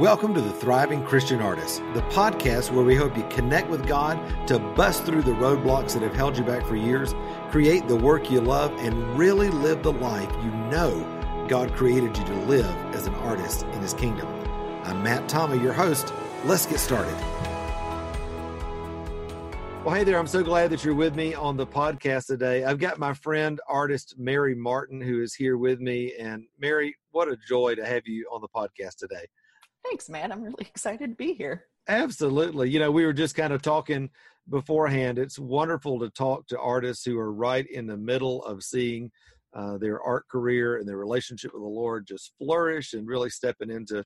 Welcome to the Thriving Christian Artist, the podcast where we hope you connect with God to bust through the roadblocks that have held you back for years, create the work you love, and really live the life you know God created you to live as an artist in His kingdom. I'm Matt Tommey, your host. Let's get started. Well, hey there. I'm so glad that you're with me on the podcast today. I've got my friend, artist Mary Martin, who is here with me. And Mary, what a joy to have you on the podcast today. Thanks, man. I'm really excited to be here. Absolutely. You know, we were just kind of talking beforehand. It's wonderful to talk to artists who are right in the middle of seeing uh, their art career and their relationship with the Lord just flourish and really stepping into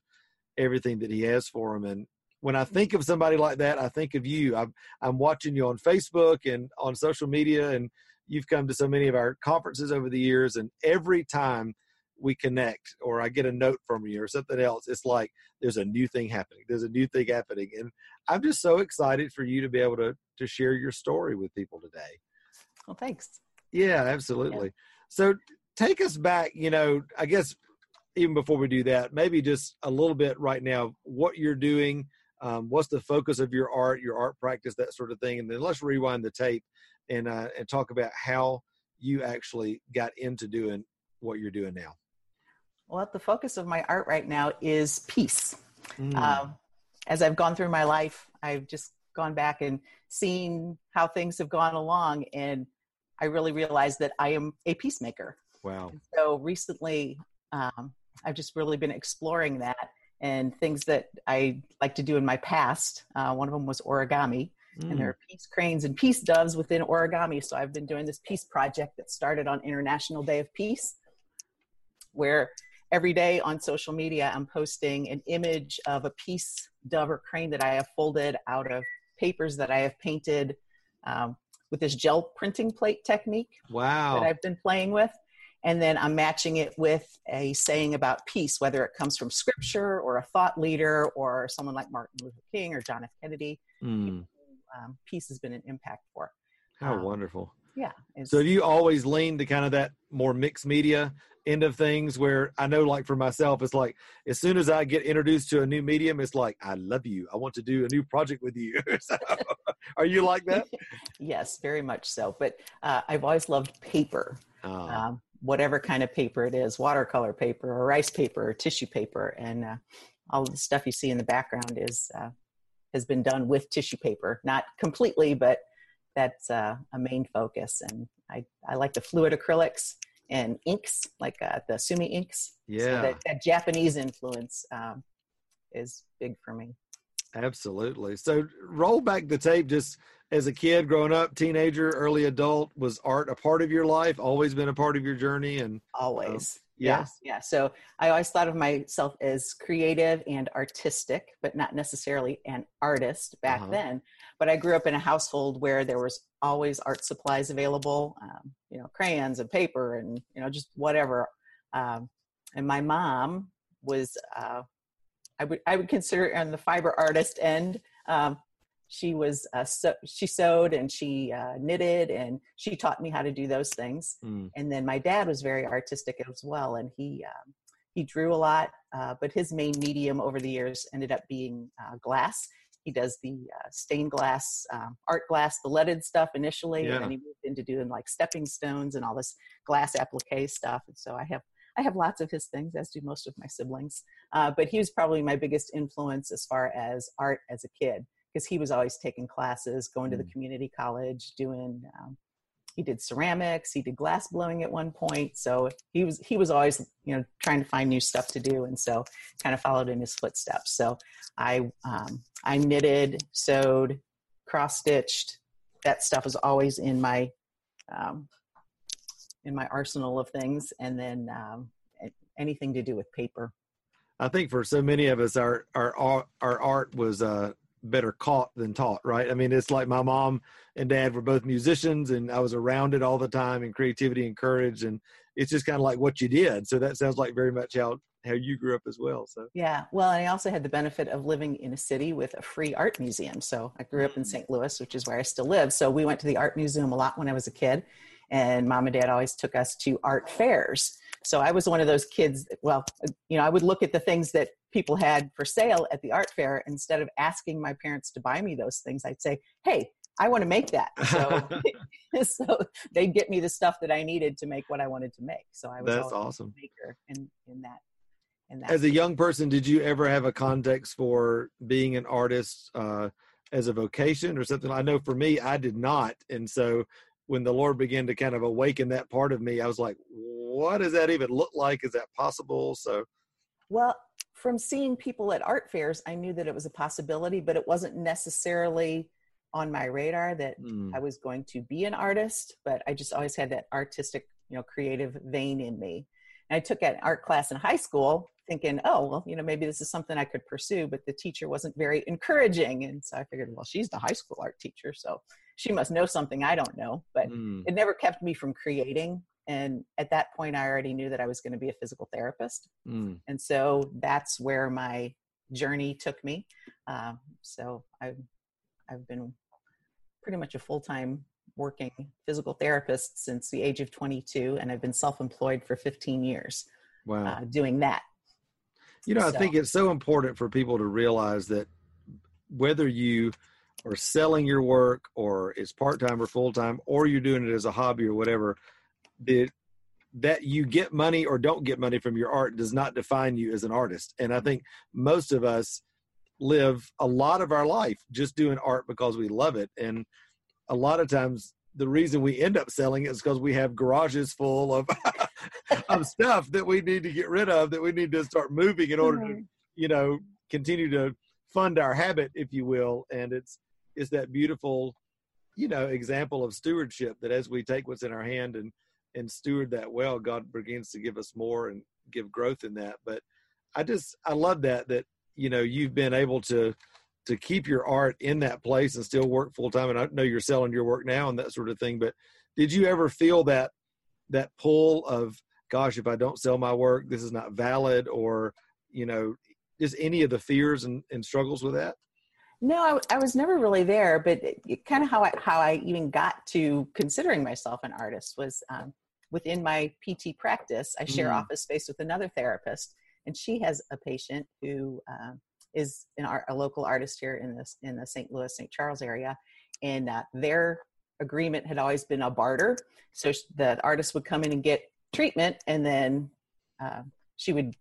everything that He has for them. And when I think of somebody like that, I think of you. I'm, I'm watching you on Facebook and on social media, and you've come to so many of our conferences over the years. And every time we connect or I get a note from you or something else, it's like there's a new thing happening. There's a new thing happening. And I'm just so excited for you to be able to to share your story with people today. Well, thanks. Yeah, absolutely. Yeah. So take us back, you know, I guess even before we do that, maybe just a little bit right now, what you're doing, um, what's the focus of your art, your art practice, that sort of thing. And then let's rewind the tape and uh, and talk about how you actually got into doing what you're doing now. Well, the focus of my art right now is peace. Mm. Um, as I've gone through my life, I've just gone back and seen how things have gone along, and I really realized that I am a peacemaker. Wow. And so recently, um, I've just really been exploring that and things that I like to do in my past. Uh, one of them was origami. Mm. And there mm. are peace cranes and peace doves within origami. So I've been doing this peace project that started on International Day of Peace, where every day on social media, I'm posting an image of a peace dove or crane that I have folded out of papers that I have painted um, with this gel printing plate technique. Wow. That I've been playing with. And then I'm matching it with a saying about peace, whether it comes from scripture or a thought leader or someone like Martin Luther King or John F. Kennedy. Mm. Um, peace has been an impact for. How um, wonderful. Yeah. So have you always lean to kind of that more mixed media end of things where I know like for myself, it's like as soon as I get introduced to a new medium, it's like, I love you. I want to do a new project with you. so, are you like that? yes, very much so. But uh, I've always loved paper. Oh. Um, whatever kind of paper it is, watercolor paper or rice paper or tissue paper. And uh, all the stuff you see in the background is uh, has been done with tissue paper, not completely, but that's uh, a main focus. And I, I like the fluid acrylics and inks, like uh, the Sumi inks. Yeah. So that, that Japanese influence um, is big for me. Absolutely. So roll back the tape just as a kid growing up, teenager, early adult, was art a part of your life? Always been a part of your journey and always. Um, yeah. yeah. So I always thought of myself as creative and artistic, but not necessarily an artist back uh-huh. then. But I grew up in a household where there was always art supplies available, um, you know, crayons and paper and, you know, just whatever. Um, and my mom was, uh, I would, I would consider on the fiber artist end. Um, she was uh, so, she sewed and she uh, knitted and she taught me how to do those things mm. and then my dad was very artistic as well and he um, he drew a lot uh, but his main medium over the years ended up being uh, glass he does the uh, stained glass um, art glass the leaded stuff initially yeah. and then he moved into doing like stepping stones and all this glass applique stuff and so i have I have lots of his things, as do most of my siblings. Uh, but he was probably my biggest influence as far as art as a kid because he was always taking classes, going to the mm. community college, doing. Um, he did ceramics. He did glass blowing at one point. So he was he was always you know trying to find new stuff to do, and so kind of followed in his footsteps. So I um, I knitted, sewed, cross stitched. That stuff was always in my um, in my arsenal of things, and then um, anything to do with paper. I think for so many of us, our our our art was uh, better caught than taught, right? I mean, it's like my mom and dad were both musicians, and I was around it all the time, and creativity and courage, and it's just kind of like what you did. So that sounds like very much how how you grew up as well. So yeah, well, I also had the benefit of living in a city with a free art museum. So I grew up in mm. St. Louis, which is where I still live. So we went to the art museum a lot when I was a kid, and mom and dad always took us to art fairs. So I was one of those kids. Well, you know, I would look at the things that people had for sale at the art fair, instead of asking my parents to buy me those things, I'd say, "Hey, I want to make that." So, so they'd get me the stuff that I needed to make what I wanted to make. So I was that's awesome maker in in that. In that. As a young person, did you ever have a context for being an artist uh, as a vocation or something? I know for me, I did not, and so when the Lord began to kind of awaken that part of me, I was like, what does that even look like? Is that possible? So, well, from seeing people at art fairs, I knew that it was a possibility, but it wasn't necessarily on my radar that mm. I was going to be an artist, but I just always had that artistic, you know, creative vein in me. And I took an art class in high school thinking, oh, well, you know, maybe this is something I could pursue, but the teacher wasn't very encouraging. And so I figured, well, she's the high school art teacher, so she must know something I don't know. But mm. it never kept me from creating and at that point i already knew that i was going to be a physical therapist mm. and so that's where my journey took me uh, so i've i've been pretty much a full-time working physical therapist since the age of 22 and i've been self-employed for 15 years wow. Uh, doing that you know so. i think it's so important for people to realize that whether you are selling your work or it's part-time or full-time or you're doing it as a hobby or whatever that that you get money or don't get money from your art does not define you as an artist. And I think most of us live a lot of our life just doing art because we love it. And a lot of times the reason we end up selling it is because we have garages full of of stuff that we need to get rid of that we need to start moving in order to mm-hmm. you know continue to fund our habit if you will and it's it's that beautiful you know example of stewardship that as we take what's in our hand and and steward that well, God begins to give us more and give growth in that. But I just I love that that you know you've been able to to keep your art in that place and still work full time. And I know you're selling your work now and that sort of thing. But did you ever feel that that pull of gosh, if I don't sell my work, this is not valid, or you know, just any of the fears and, and struggles with that? No, I, I, was never really there, but it, it, kind of how I how I even got to considering myself an artist was um, within my PT practice. I share mm. office space with another therapist, and she has a patient who uh, is an art, a local artist here in this in the St. Louis St. Charles area, and uh, their agreement had always been a barter. So the artist would come in and get treatment, and then uh, she would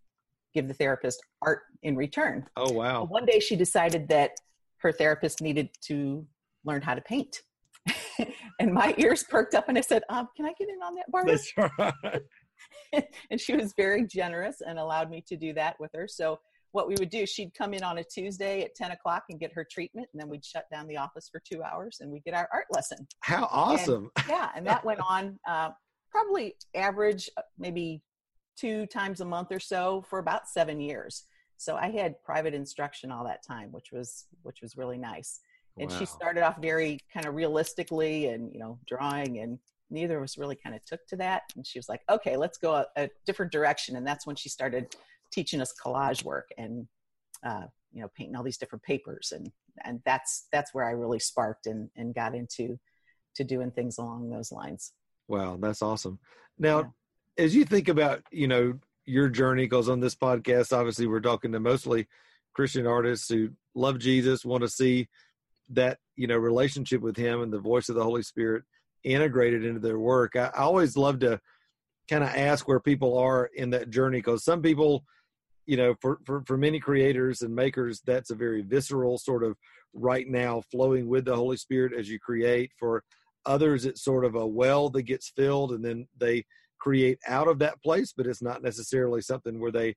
give the therapist art in return. Oh wow! one day she decided that her therapist needed to learn how to paint. and my ears perked up and I said, um, can I get in on that? That's right. and she was very generous and allowed me to do that with her. So what we would do, she'd come in on a Tuesday at 10 o'clock and get her treatment. And then we'd shut down the office for two hours and we'd get our art lesson. How awesome. And, yeah. And that went on uh, probably average, uh, maybe two times a month or so for about seven years so i had private instruction all that time which was which was really nice and wow. she started off very kind of realistically and you know drawing and neither of us really kind of took to that. And she was like okay let's go a, a different direction. And that's when she started teaching us collage work and uh, you know painting all these different papers. And and that's that's where i really sparked and and got into to doing things along those lines. Wow that's awesome. Now yeah. as you think about you know your journey because on this podcast obviously we're talking to mostly christian artists who love jesus want to see that you know relationship with him and the voice of the holy spirit integrated into their work i, I always love to kind of ask where people are in that journey because some people you know for, for for many creators and makers that's a very visceral sort of right now flowing with the holy spirit as you create for others it's sort of a well that gets filled and then they create out of that place, but it's not necessarily something where they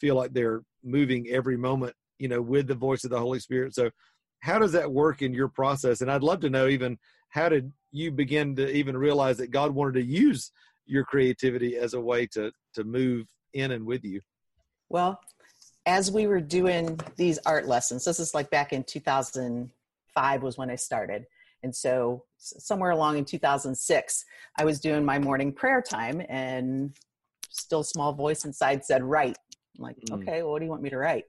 feel like they're moving every moment, you know, with the voice of the Holy Spirit. So, how does that work in your process? And I'd love to know even how did you begin to even realize that God wanted to use your creativity as a way to to move in and with you? Well, as we were doing these art lessons, this is like back in 2005 was when I started. And so, somewhere along in 2006, I was doing my morning prayer time, and still small voice inside said, Write. I'm like, mm. okay, well, what do you want me to write?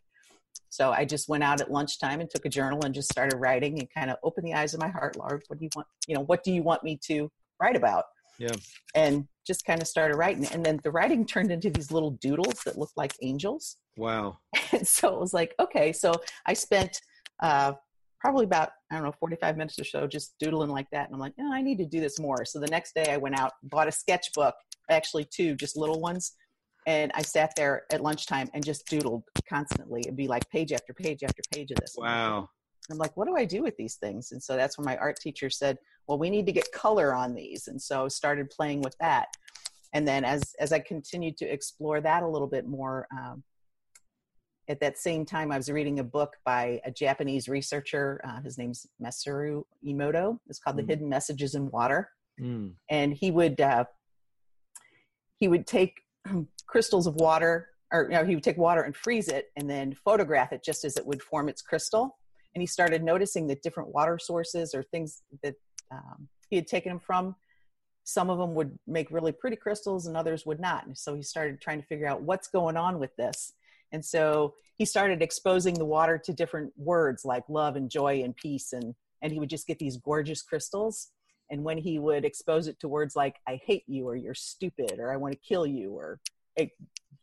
So I just went out at lunchtime and took a journal and just started writing and kind of opened the eyes of my heart, Lord, what do you want? You know, what do you want me to write about? Yeah. And just kind of started writing. And then the writing turned into these little doodles that looked like angels. Wow. And so it was like, okay. So I spent uh, probably about, I don't know, 45 minutes or so just doodling like that. And I'm like, oh, I need to do this more. So the next day I went out, bought a sketchbook, actually two, just little ones. And I sat there at lunchtime and just doodled constantly. It'd be like page after page after page of this. Wow. I'm like, what do I do with these things? And so that's when my art teacher said, well, we need to get color on these. And so started playing with that. And then as, as I continued to explore that a little bit more, um, at that same time, I was reading a book by a Japanese researcher. Uh, his name's Masaru Emoto. It's called mm. The Hidden Messages in Water. Mm. And he would, uh, he would take crystals of water or you know, he would take water and freeze it and then photograph it just as it would form its crystal. And he started noticing that different water sources or things that um, he had taken them from some of them would make really pretty crystals and others would not. And so he started trying to figure out what's going on with this. And so he started exposing the water to different words like love and joy and peace and and he would just get these gorgeous crystals. And when he would expose it to words like i hate you or you're stupid or i want to kill you or it,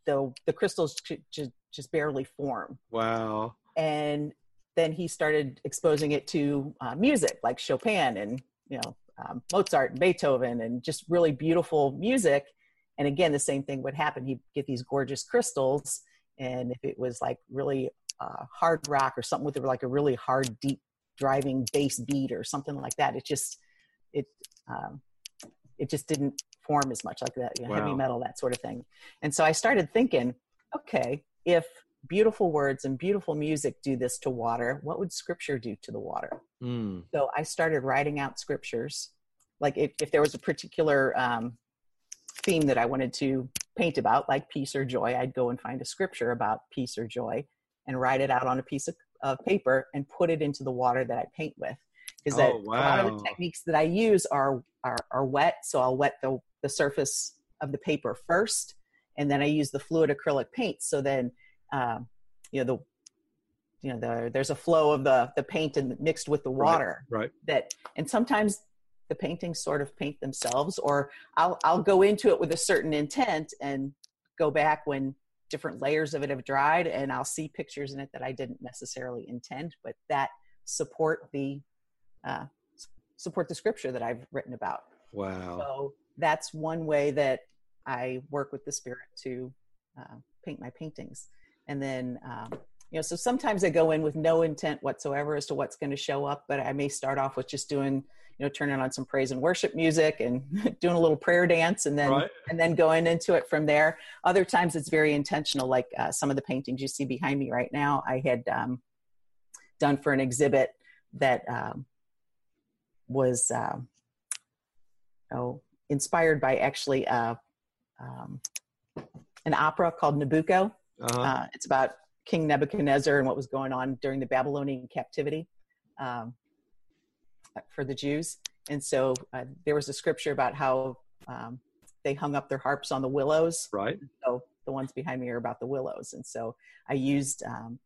the the crystals just just barely form wow and then he started exposing it to uh, music like Chopin and you know um, Mozart and Beethoven and just really beautiful music. And again, the same thing would happen. He'd get these gorgeous crystals, and if it was like really uh, hard rock or something with like a really hard, deep driving bass beat or something like that, it just it um, it just didn't form as much like that you know, wow. heavy metal that sort of thing. And so I started thinking, okay, if beautiful words and beautiful music do this to water, what would scripture do to the water? Mm. So I started writing out scriptures. Like if, if there was a particular um, theme that I wanted to paint about, like peace or joy, I'd go and find a scripture about peace or joy and write it out on a piece of, of paper and put it into the water that I paint with. Because oh, wow. a lot of the techniques that I use are, are, are wet. So I'll wet the, the surface of the paper first, and then I use the fluid acrylic paint. So then um, you know the you know the, there's a flow of the the paint and mixed with the water right, right. that and sometimes the paintings sort of paint themselves or I'll I'll go into it with a certain intent and go back when different layers of it have dried and I'll see pictures in it that I didn't necessarily intend but that support the uh, support the scripture that I've written about. Wow. So that's one way that I work with the spirit to uh, paint my paintings and then um, you know so sometimes i go in with no intent whatsoever as to what's going to show up but i may start off with just doing you know turning on some praise and worship music and doing a little prayer dance and then right. and then going into it from there other times it's very intentional like uh, some of the paintings you see behind me right now i had um, done for an exhibit that um, was uh, oh inspired by actually uh, um, an opera called nabucco uh-huh. Uh, it's about King Nebuchadnezzar and what was going on during the Babylonian captivity um, for the Jews. And so uh, there was a scripture about how um, they hung up their harps on the willows. Right. So the ones behind me are about the willows. And so I used um,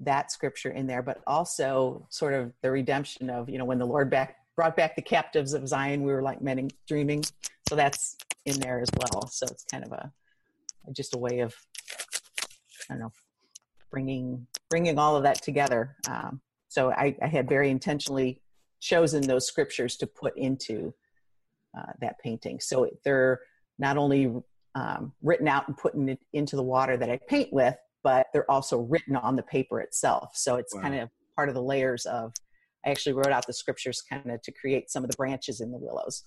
that scripture in there, but also sort of the redemption of, you know, when the Lord back brought back the captives of Zion, we were like men dreaming. So that's in there as well. So it's kind of a just a way of I don't know, bringing bringing all of that together. Um, so I, I, had very intentionally chosen those scriptures to put into uh, that painting. So they're not only um, written out and put in, into the water that I paint with, but they're also written on the paper itself. So it's wow. kind of part of the layers of. I actually wrote out the scriptures kind of to create some of the branches in the willows.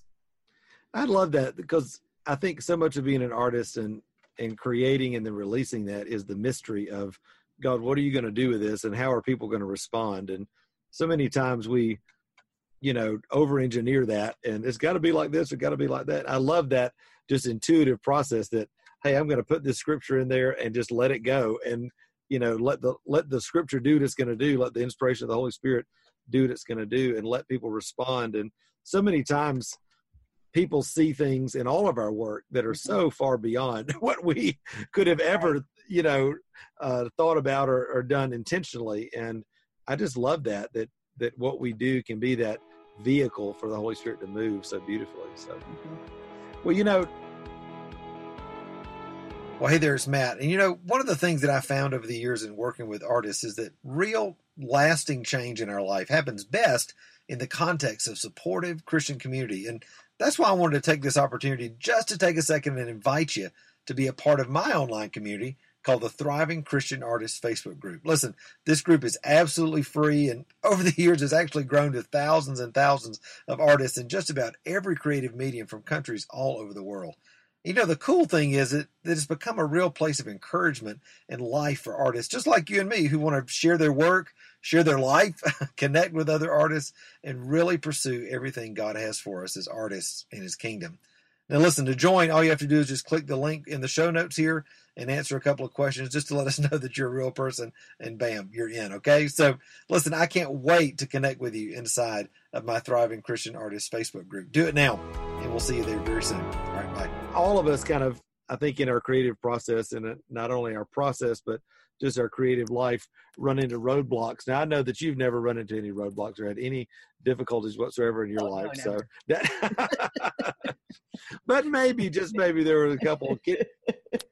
I love that because I think so much of being an artist and and creating and then releasing that is the mystery of God, what are you going to do with this and how are people going to respond? And so many times we, you know, over engineer that and it's got to be like this, it's got to be like that. I love that just intuitive process that, hey, I'm going to put this scripture in there and just let it go. And, you know, let the let the scripture do what it's going to do, let the inspiration of the Holy Spirit do what it's going to do and let people respond. And so many times people see things in all of our work that are mm-hmm. so far beyond what we could have ever you know uh, thought about or, or, done intentionally and i just love that that that what we do can be that vehicle for the holy spirit to move so beautifully so mm-hmm. well you know Well, hey there, it's Matt. And you know, one of the things that I found over the years in working with artists is that real lasting change in our life happens best in the context of supportive Christian community. And that's why I wanted to take this opportunity just to take a second and invite you to be a part of my online community called the Thriving Christian Artists Facebook group. Listen, this group is absolutely free and over the years has actually grown to thousands and thousands of artists in just about every creative medium from countries all over the world. You know, the cool thing is that it's become a real place of encouragement and life for artists, just like you and me, who want to share their work, share their life, connect with other artists, and really pursue everything God has for us as artists in His kingdom. Now, listen, to join, all you have to do is just click the link in the show notes here and answer a couple of questions just to let us know that you're a real person, and bam, you're in. Okay. So, listen, I can't wait to connect with you inside of my Thriving Christian Artists Facebook group. Do it now, we'll see you there very soon. All right. Bye all of us kind of I think in our creative process and not only our process but just our creative life run into roadblocks. Now I know that you've never run into any roadblocks or had any difficulties whatsoever in your oh, life. No, so that, but maybe just maybe there were a couple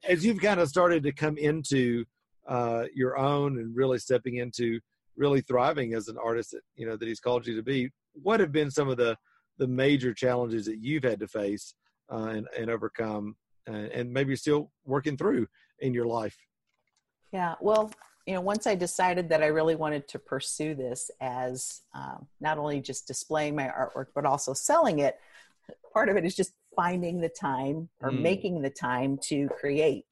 as you've kind of started to come into uh, your own and really stepping into really thriving as an artist that you know that he's called you to be. What have been some of the the major challenges that you've had to face uh, and, and overcome and, and maybe still working through in your life? Yeah, well, you know, once I decided that I really wanted to pursue this as um, not only just displaying my artwork, but also selling it, part of it is just finding the time or mm. making the time to create.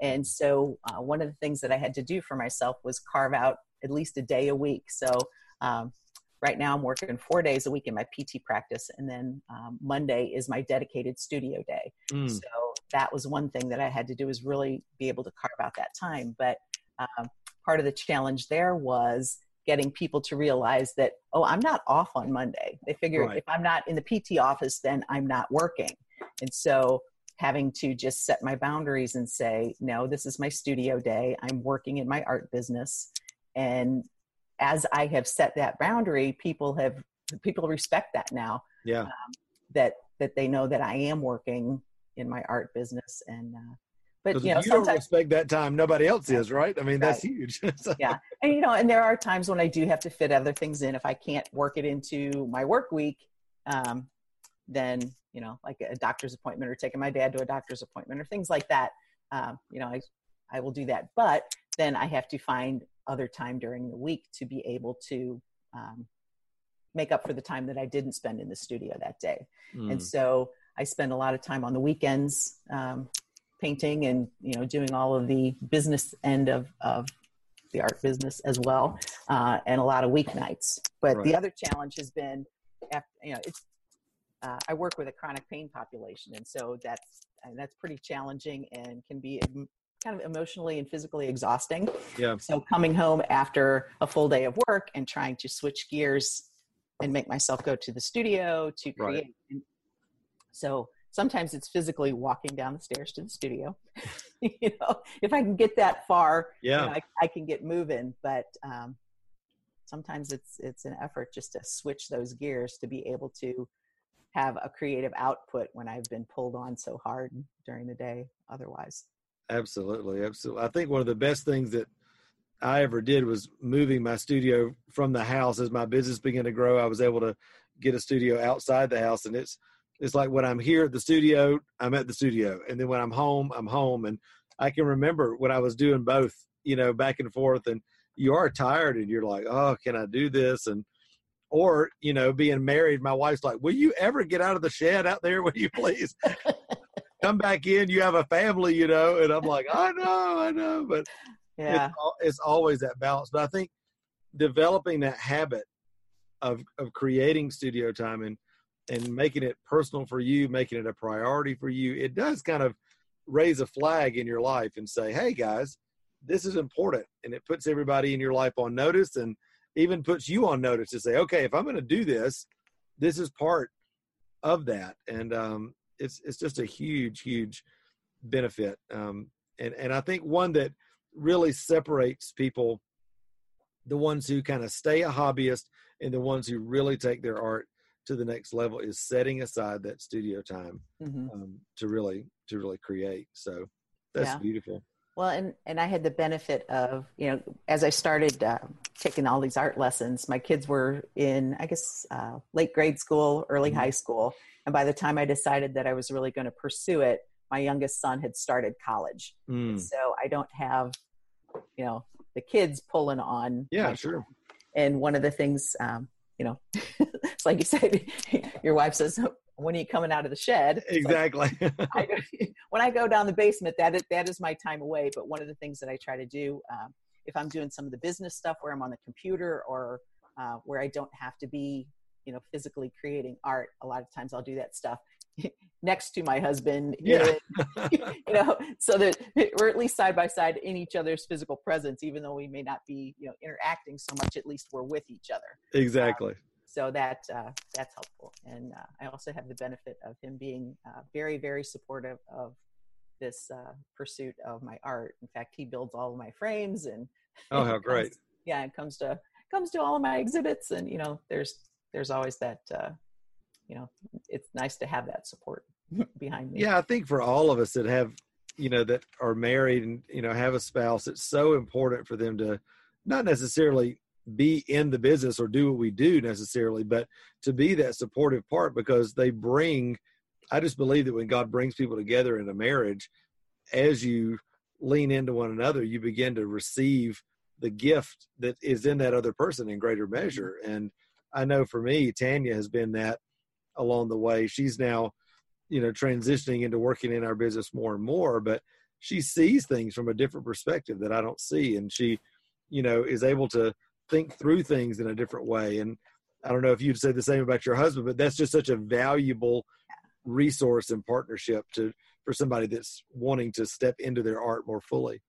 And so, uh, one of the things that I had to do for myself was carve out at least a day a week. So, um, right now I'm working four days a week in my PT practice, and then um, Monday is my dedicated studio day. Mm. So that was one thing that I had to do is really be able to carve out that time. But um, part of the challenge there was getting people to realize that oh i'm not off on monday they figure right. if i'm not in the pt office then i'm not working and so having to just set my boundaries and say no this is my studio day i'm working in my art business and as I have set that boundary, people have people respect that now. Yeah. Um, that that they know that I am working in my art business and uh, but you know you don't respect that time nobody else is right i mean right. that's huge yeah and you know and there are times when i do have to fit other things in if i can't work it into my work week um, then you know like a doctor's appointment or taking my dad to a doctor's appointment or things like that um, you know i i will do that but then i have to find other time during the week to be able to um, make up for the time that I didn't spend in the studio that day. Mm. And so I spend a lot of time on the weekends um, painting and you know doing all of the business end of, of the art business as well, uh, and a lot of weeknights. But right. the other challenge has been, after, you know, it's uh, I work with a chronic pain population, and so that's and that's pretty challenging and can be kind of emotionally and physically exhausting. Yeah. So coming home after a full day of work and trying to switch gears and make myself go to the studio to create. Right. So sometimes it's physically walking down the stairs to the studio. you know, if I can get that far, yeah, you know, I, I, can get moving. But um, sometimes it's it's an effort just to switch those gears to be able to have a creative output when I've been pulled on so hard during the day otherwise. Absolutely, absolutely. I think one of the best things that I ever did was moving my studio from the house as my business began to grow. I was able to get a studio outside the house, and it's it's like when I'm here at the studio, I'm at the studio, and then when I'm home, I'm home. And I can remember when I was doing both, you know, back and forth, and you are tired, and you're like, oh, can I do this? And or you know, being married, my wife's like, will you ever get out of the shed out there? Will you please? come back in, you have a family, you know. And I'm like, I know, I know, but yeah, it's, it's always that balance. But I think developing that habit of of creating studio time and and making it personal for you, making it a priority for you, it does kind of raise a flag in your life and say, hey guys, this is important, and it puts everybody in your life on notice and even puts you on notice to say, okay, if I'm going to do this, this is part of that. And um, it's it's just a huge huge benefit um, and and i think one that really separates people the ones who kind of stay a hobbyist and the ones who really take their art to the next level is setting aside that studio time mm-hmm. um, to really to really create so That's yeah. beautiful. Well, and and I had the benefit of you know as I started uh, taking all these art lessons, my kids were in I guess uh, late grade school, early mm-hmm. high school, and by the time I decided that I was really going to pursue it, my youngest son had started college. Mm. So I don't have you know the kids pulling on. Yeah, sure. And one of the things, um, you know, it's like you said, your wife says, when are you coming out of the shed? Exactly. Like, I when I go down the basement, that is, that is my time away. But one of the things that I try to do, um, if I'm doing some of the business stuff where I'm on the computer or uh, where I don't have to be, you know, physically creating art, a lot of times I'll do that stuff next to my husband. Yeah. you know, so that we're at least side by side in each other's physical presence, even though we may not be, you know, interacting so much. At least we're with each other. Exactly. Um, so that uh, that's helpful. And uh, I also have the benefit of him being uh, very, very supportive of this uh, pursuit of my art. In fact, he builds all of my frames, and oh, how great! Comes, yeah, it comes to comes to all of my exhibits, and you know, there's there's always that. Uh, you know, it's nice to have that support behind me. Yeah, I think for all of us that have, you know, that are married and you know have a spouse, it's so important for them to not necessarily be in the business or do what we do necessarily, but to be that supportive part because they bring. I just believe that when God brings people together in a marriage, as you lean into one another, you begin to receive the gift that is in that other person in greater measure. And I know for me, Tanya has been that along the way. She's now, you know, transitioning into working in our business more and more, but she sees things from a different perspective that I don't see. And she, you know, is able to think through things in a different way. And I don't know if you'd say the same about your husband, but that's just such a valuable resource and partnership to for somebody that's wanting to step into their art more fully.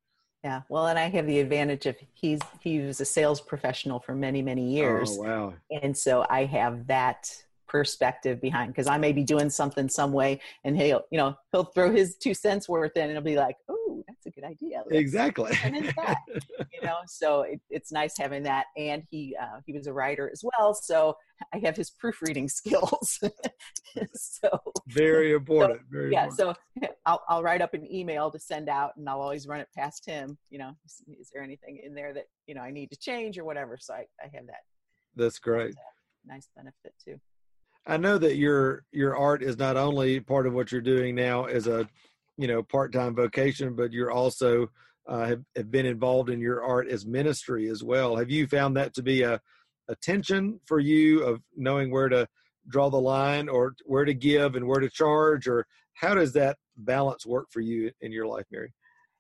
Yeah, well, and I have the advantage of he's he was a sales professional for many many oh, years. Oh wow! And so I have that perspective behind because I may be doing something some way, and he'll you know he'll throw his two cents worth in, and it'll be like, oh that's a good idea. Let's exactly. That, you know, so it, it's nice having that. And he uh, he was a writer as well, so I have his proofreading skills. so very important. So, very yeah. Important. So I'll I'll write up an email to send out, and I'll always run it past him. You know, is, is there anything in there that you know I need to change or whatever? So I, I have that. That's great. nice benefit too. I know that your your art is not only part of what you're doing now as a you know part-time vocation but you're also uh, have, have been involved in your art as ministry as well. Have you found that to be a, a tension for you of knowing where to draw the line or where to give and where to charge? Or how does that balance work for you in your life mary?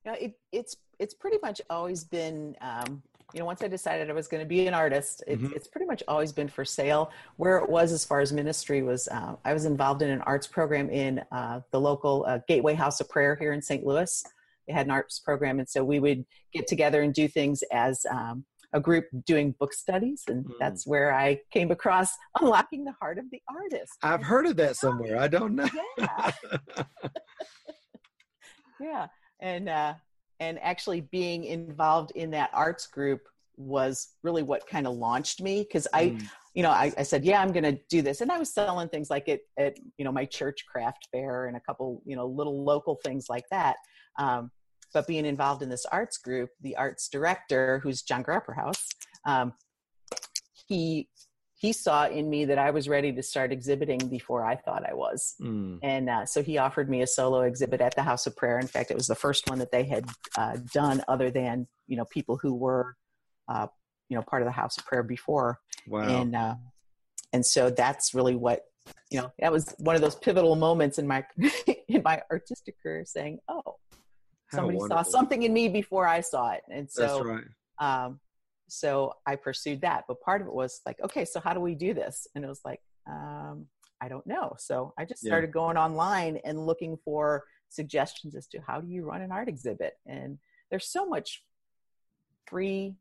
You know, it, it's it's pretty much always been um, you know, once I decided I was going to be an artist, it's, mm-hmm. it's pretty much always been for sale. Where it was as far as ministry was, uh, I was involved in an arts program in uh, the local uh, Gateway House of Prayer here in St. Louis. They had an arts program, and so we would get together and do things as um, a group doing book studies, and mm. that's where I came across unlocking the heart of the artist. I've heard of that somewhere. I don't know. Yeah. yeah, and uh, and actually being involved in that arts group was really what kind of launched me because I, mm. you know, I, I, said, yeah, I'm going to do this. And I was selling things like it at, you know, my church craft fair and a couple, you know, little local things like that. Um, but being involved in this arts group, the arts director, who's John Grapperhaus, um, he he saw in me that I was ready to start exhibiting before I thought I was. Mm. And uh, so he offered me a solo exhibit at the House of Prayer. In fact, it was the first one that they had uh, done other than, you know, people who were, uh, you know, part of the House of Prayer before. Wow. And, uh, and so that's really what, you know, that was one of those pivotal moments in my, in my artistic career saying, oh, somebody saw something in me before I saw it. And so, right. um, so I pursued that. But part of it was like, okay, so how do we do this? And it was like, um, I don't know. So I just started yeah. going online and looking for suggestions as to how do you run an art exhibit. And there's so much free,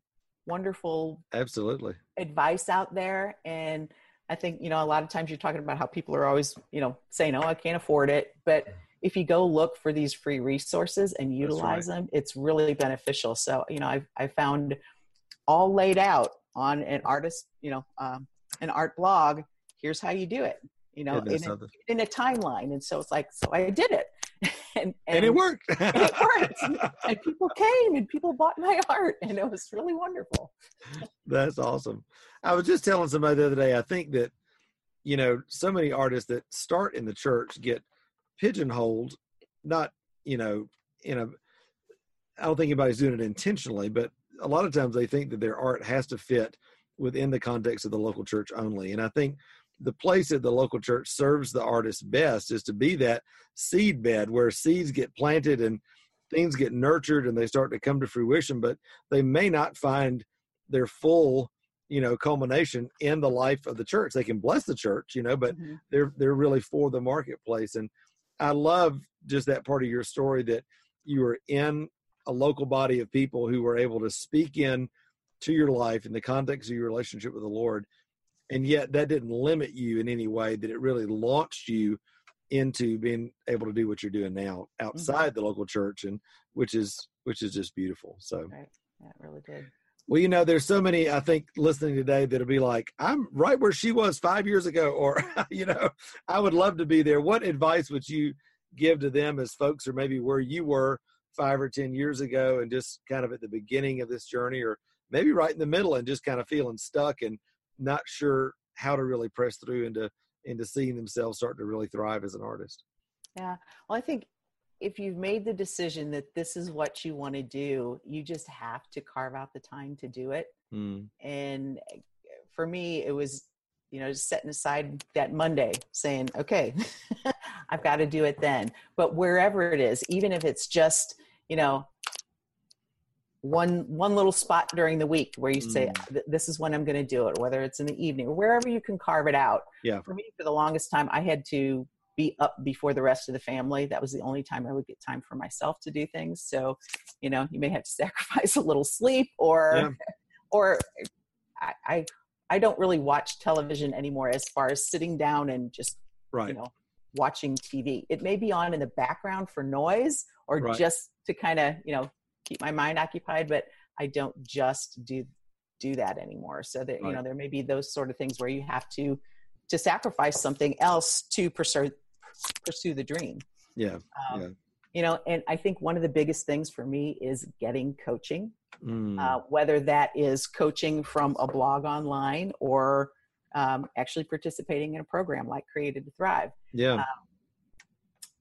wonderful, absolutely advice out there. And I think you know a lot of times you're talking about how people are always you know saying, "Oh, I can't afford it," but if you go look for these free resources and utilize right. them, it's really beneficial. So you know, I've I found all laid out on an artist, you know, um, an art blog. Here's how you do it, you know, in a, in a, timeline. And so it's like, so I did it. and, and, and it worked. and it worked. And people came and people bought my art, and it was really wonderful. That's awesome. I was just telling somebody the other day. I think that you know so many artists that start in the church get pigeonholed, not you know in a. I don't think anybody's doing it intentionally, but a lot of times they think that their art has to fit within the context of the local church only. And I think the place that the local church serves the artist best is to be that seed bed where seeds get planted and things get nurtured and they start to come to fruition, but they may not find their full you know culmination in the life of the church they can bless the church you know but mm-hmm. they're they're really for the marketplace and i love just that part of your story that you were in a local body of people who were able to speak in to your life in the context of your relationship with the Lord. And yet that didn't limit you in any way, that it really launched you into being able to do what you're doing now outside mm-hmm. the local church and which is which is just beautiful. So right. Yeah, really did. Well, you know, there's so many I think listening today that'll be like, I'm right where she was five years ago, or you know, I would love to be there. What advice would you give to them as folks or maybe where you were five or ten years ago and just kind of at the beginning of this journey or maybe right in the middle and just kind of feeling stuck and not sure how to really press through into into seeing themselves start to really thrive as an artist. Yeah. Well i think if you've made the decision that this is what you want to do you just have to carve out the time to do it. Mm. and eh, for me it was you know just setting aside that monday saying okay i've got to do it then. But wherever it is even if it's just you know one one little spot during the week where you say mm. this is when i'm going to do it whether it's in the evening or wherever you can carve it out. Yeah. For me for the longest time i had to be up before the rest of the family. That was the only time i would get time for myself to do things. So you know you may have to sacrifice a little sleep or yeah. or I, I i don't really watch television anymore as far as sitting down and just right. you know watching tv it may be on in the background for noise or right. just to kind of you know keep my mind occupied but i don't just do do that anymore so that right. you know there may be those sort of things where you have to to sacrifice something else to pursue pursue the dream yeah, um, yeah. you know and i think one of the biggest things for me is getting coaching mm. uh, whether that is coaching from a blog online or um, actually participating in a program like created to thrive yeah um,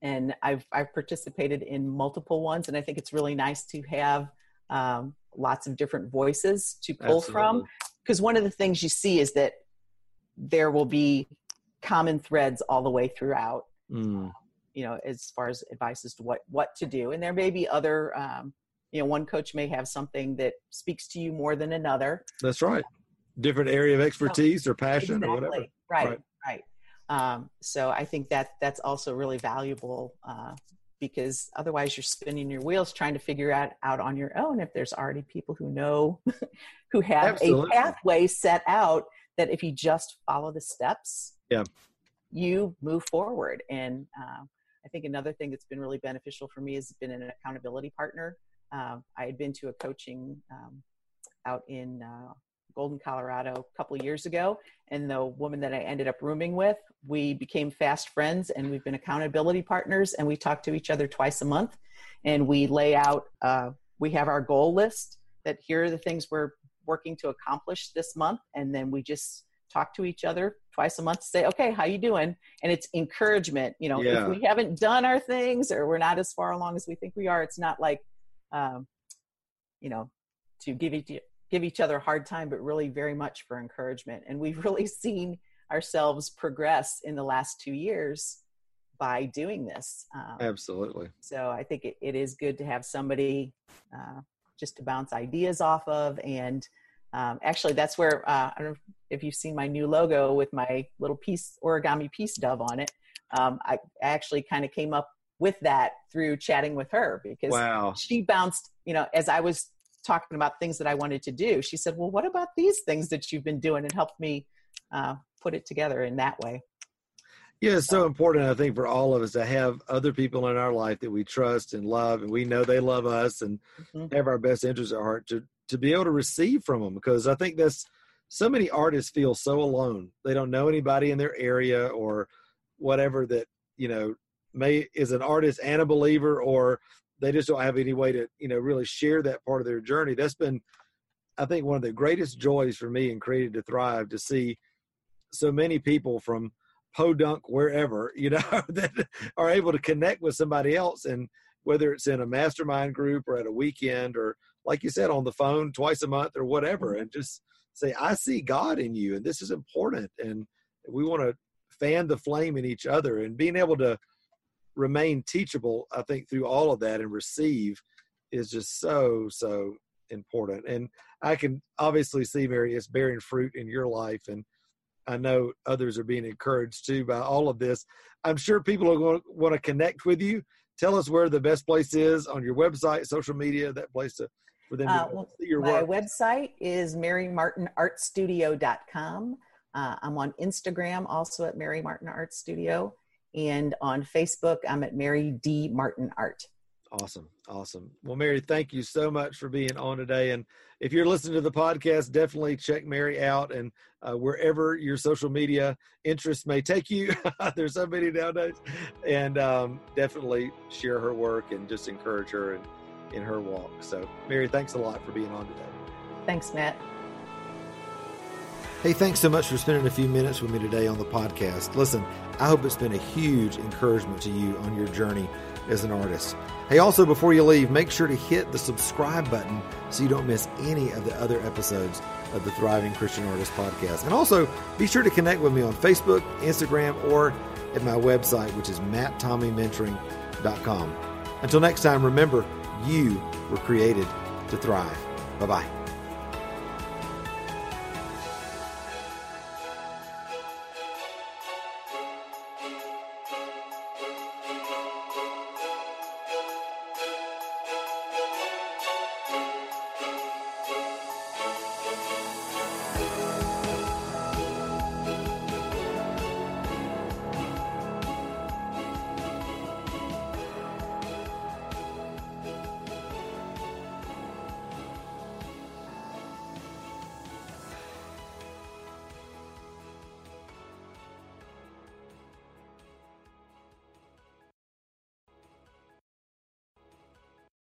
and I've I've participated in multiple ones, and I think it's really nice to have um, lots of different voices to pull Absolutely. from. Because one of the things you see is that there will be common threads all the way throughout. Mm. You know, as far as advice as to what what to do, and there may be other. Um, you know, one coach may have something that speaks to you more than another. That's right. Different area of expertise or passion exactly. or whatever. Right. Right. right. Um, so I think that that's also really valuable uh, because otherwise you're spinning your wheels trying to figure out out on your own if there's already people who know who have Absolutely. a pathway set out that if you just follow the steps yeah. you move forward. And uh, i think another thing that's been really beneficial for me has been an accountability partner. Uh, i had been to a coaching um, out in uh, Golden, Colorado a couple years ago. And the woman that I ended up rooming with, we became fast friends and we've been accountability partners and we talk to each other twice a month. And we lay out, uh, we have our goal list that here are the things we're working to accomplish this month. And then we just talk to each other twice a month to say, okay, how you doing? And it's encouragement. You know, yeah. if we haven't done our things or we're not as far along as we think we are, it's not like, um, you know, to give each give each other a hard time, but really very much for encouragement. And we've really seen ourselves progress in the last two years by doing this. Um, Absolutely. So I think it, it is good to have somebody uh, just to bounce ideas off of. And um, actually, that's where uh, I don't know if you've seen my new logo with my little piece origami peace dove on it. Um, I actually kind of came up with that through chatting with her because wow. she bounced, you know, as I was talking about things that I wanted to do. She said, Well, what about these things that you've been doing? and helped me uh, put it together in that way. Yeah, it's so important, I think, for all of us to have other people in our life that we trust and love, and we know they love us and mm-hmm. have our best interests at heart to, to be able to receive from them. Because I think that's so many artists feel so alone. They don't know anybody in their area or whatever that, you know, may is an artist and a believer, or they just don't have any way to you know really share that part of their journey. That's been, I think, one of the greatest joys for me in Created to Thrive to see so many people from podunk wherever you know that are able to connect with somebody else. And whether it's in a mastermind group or at a weekend or like you said on the phone twice a month or whatever mm-hmm. and just say i see god in you and this is important and we want to fan the flame in each other. And being able to remain teachable i think through all of that and receive is just so so important. And i can obviously see mary it's bearing fruit in your life and i know others are being encouraged too by all of this. I'm sure people are going to want to connect with you. Tell us where the best place is on your website social media that place to for them to uh, well, see your my work. my website is marymartinartstudio.com uh, I'm on Instagram also at Mary Martin Art Studio. And on Facebook, I'm at Mary D. Martin Art. Awesome. Awesome. Well, Mary, thank you so much for being on today. And if you're listening to the podcast, definitely check Mary out and uh, wherever your social media interests may take you. There's so many nowadays. And um, definitely share her work and just encourage her in, in her walk. So, Mary, thanks a lot for being on today. Thanks, Matt. Hey, thanks so much for spending a few minutes with me today on the podcast. Listen, I hope it's been a huge encouragement to you on your journey as an artist. Hey, also, before you leave, make sure to hit the subscribe button so you don't miss any of the other episodes of the Thriving Christian Artist podcast. And also, be sure to connect with me on Facebook, Instagram, or at my website, which is matttommeymentoring.com. Until next time, remember, you were created to thrive. Bye bye.